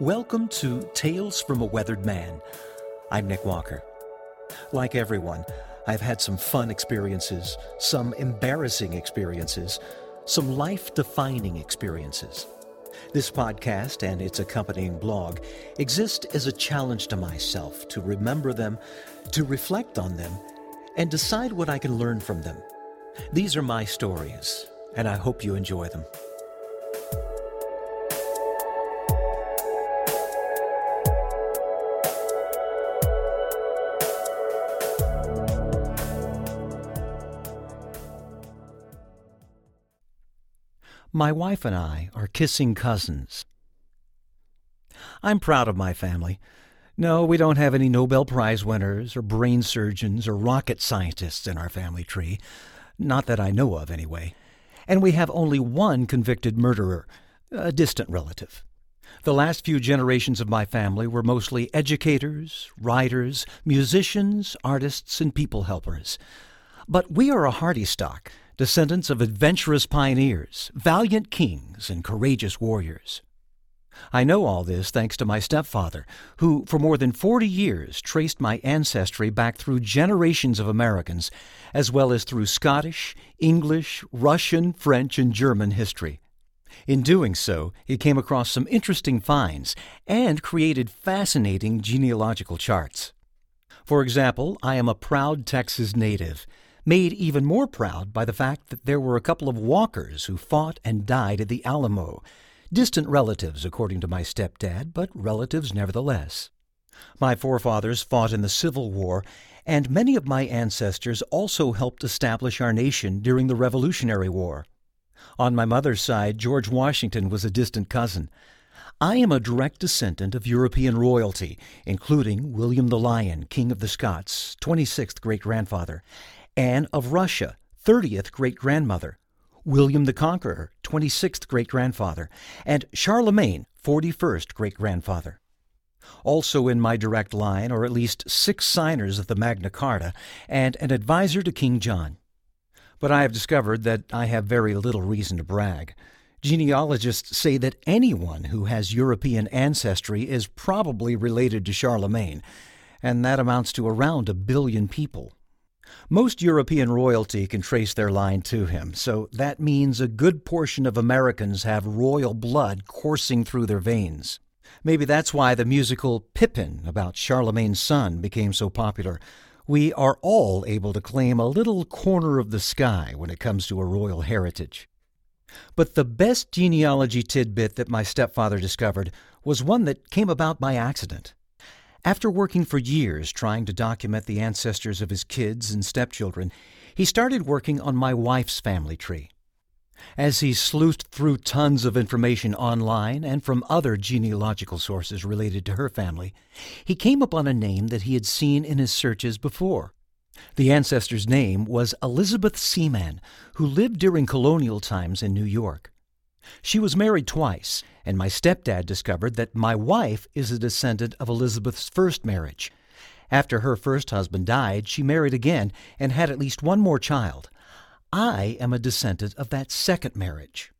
Welcome to Tales from a Weathered Man. I'm Nick Walker. Like everyone, I've had some fun experiences, some embarrassing experiences, some life defining experiences. This podcast and its accompanying blog exist as a challenge to myself to remember them, to reflect on them, and decide what I can learn from them. These are my stories, and I hope you enjoy them. My wife and I are kissing cousins. I'm proud of my family. No, we don't have any Nobel Prize winners or brain surgeons or rocket scientists in our family tree. Not that I know of, anyway. And we have only one convicted murderer, a distant relative. The last few generations of my family were mostly educators, writers, musicians, artists, and people helpers. But we are a hardy stock, descendants of adventurous pioneers, valiant kings, and courageous warriors. I know all this thanks to my stepfather, who for more than 40 years traced my ancestry back through generations of Americans, as well as through Scottish, English, Russian, French, and German history. In doing so, he came across some interesting finds and created fascinating genealogical charts. For example, I am a proud Texas native made even more proud by the fact that there were a couple of walkers who fought and died at the Alamo. Distant relatives, according to my stepdad, but relatives nevertheless. My forefathers fought in the Civil War, and many of my ancestors also helped establish our nation during the Revolutionary War. On my mother's side, George Washington was a distant cousin. I am a direct descendant of European royalty, including William the Lion, King of the Scots, 26th great grandfather, Anne of Russia, 30th great grandmother, William the Conqueror, 26th great grandfather, and Charlemagne, 41st great grandfather. Also in my direct line are at least six signers of the Magna Carta and an advisor to King John. But I have discovered that I have very little reason to brag. Genealogists say that anyone who has European ancestry is probably related to Charlemagne, and that amounts to around a billion people. Most European royalty can trace their line to him, so that means a good portion of Americans have royal blood coursing through their veins. Maybe that's why the musical Pippin about Charlemagne's son became so popular. We are all able to claim a little corner of the sky when it comes to a royal heritage. But the best genealogy tidbit that my stepfather discovered was one that came about by accident. After working for years trying to document the ancestors of his kids and stepchildren, he started working on my wife's family tree. As he sleuthed through tons of information online and from other genealogical sources related to her family, he came upon a name that he had seen in his searches before. The ancestor's name was Elizabeth Seaman, who lived during colonial times in New York. She was married twice, and my stepdad discovered that my wife is a descendant of Elizabeth's first marriage. After her first husband died, she married again and had at least one more child. I am a descendant of that second marriage.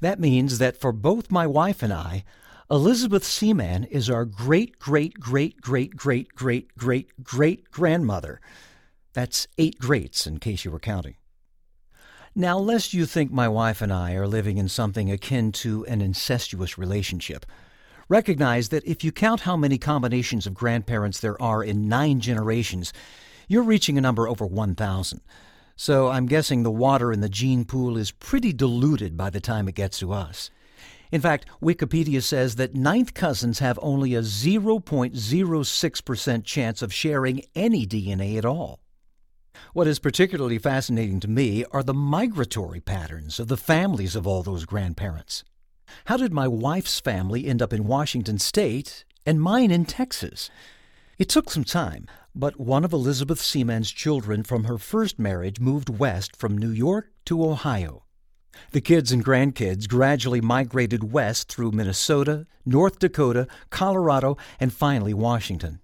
That means that for both my wife and I, Elizabeth Seaman is our great, great, great, great, great, great, great, great grandmother. That's eight greats, in case you were counting. Now, lest you think my wife and I are living in something akin to an incestuous relationship, recognize that if you count how many combinations of grandparents there are in nine generations, you're reaching a number over 1,000. So I'm guessing the water in the gene pool is pretty diluted by the time it gets to us. In fact, Wikipedia says that ninth cousins have only a 0.06% chance of sharing any DNA at all. What is particularly fascinating to me are the migratory patterns of the families of all those grandparents. How did my wife's family end up in Washington state and mine in Texas? It took some time, but one of Elizabeth Seaman's children from her first marriage moved west from New York to Ohio. The kids and grandkids gradually migrated west through Minnesota, North Dakota, Colorado, and finally Washington.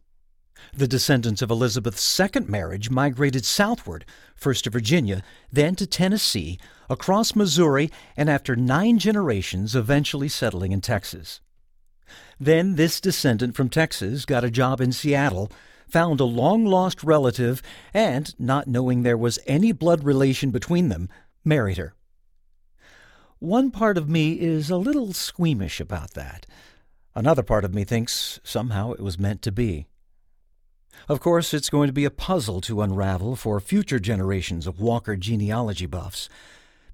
The descendants of Elizabeth's second marriage migrated southward, first to Virginia, then to Tennessee, across Missouri, and after nine generations, eventually settling in Texas. Then this descendant from Texas got a job in Seattle, found a long lost relative, and, not knowing there was any blood relation between them, married her. One part of me is a little squeamish about that. Another part of me thinks somehow it was meant to be. Of course, it's going to be a puzzle to unravel for future generations of Walker genealogy buffs,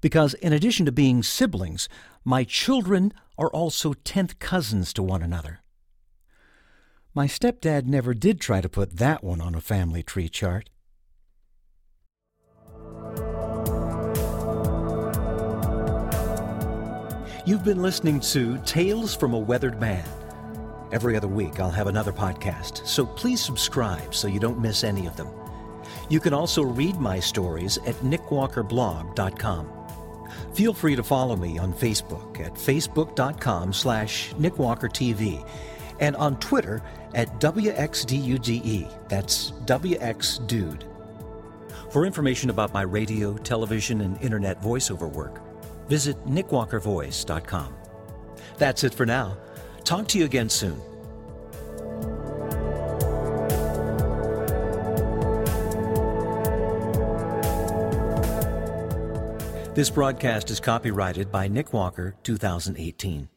because in addition to being siblings, my children are also tenth cousins to one another. My stepdad never did try to put that one on a family tree chart. You've been listening to Tales from a Weathered Man. Every other week, I'll have another podcast, so please subscribe so you don't miss any of them. You can also read my stories at nickwalkerblog.com. Feel free to follow me on Facebook at facebook.com slash nickwalkertv and on Twitter at WXDUDE. That's WXDude. For information about my radio, television, and internet voiceover work, visit nickwalkervoice.com. That's it for now. Talk to you again soon. This broadcast is copyrighted by Nick Walker 2018.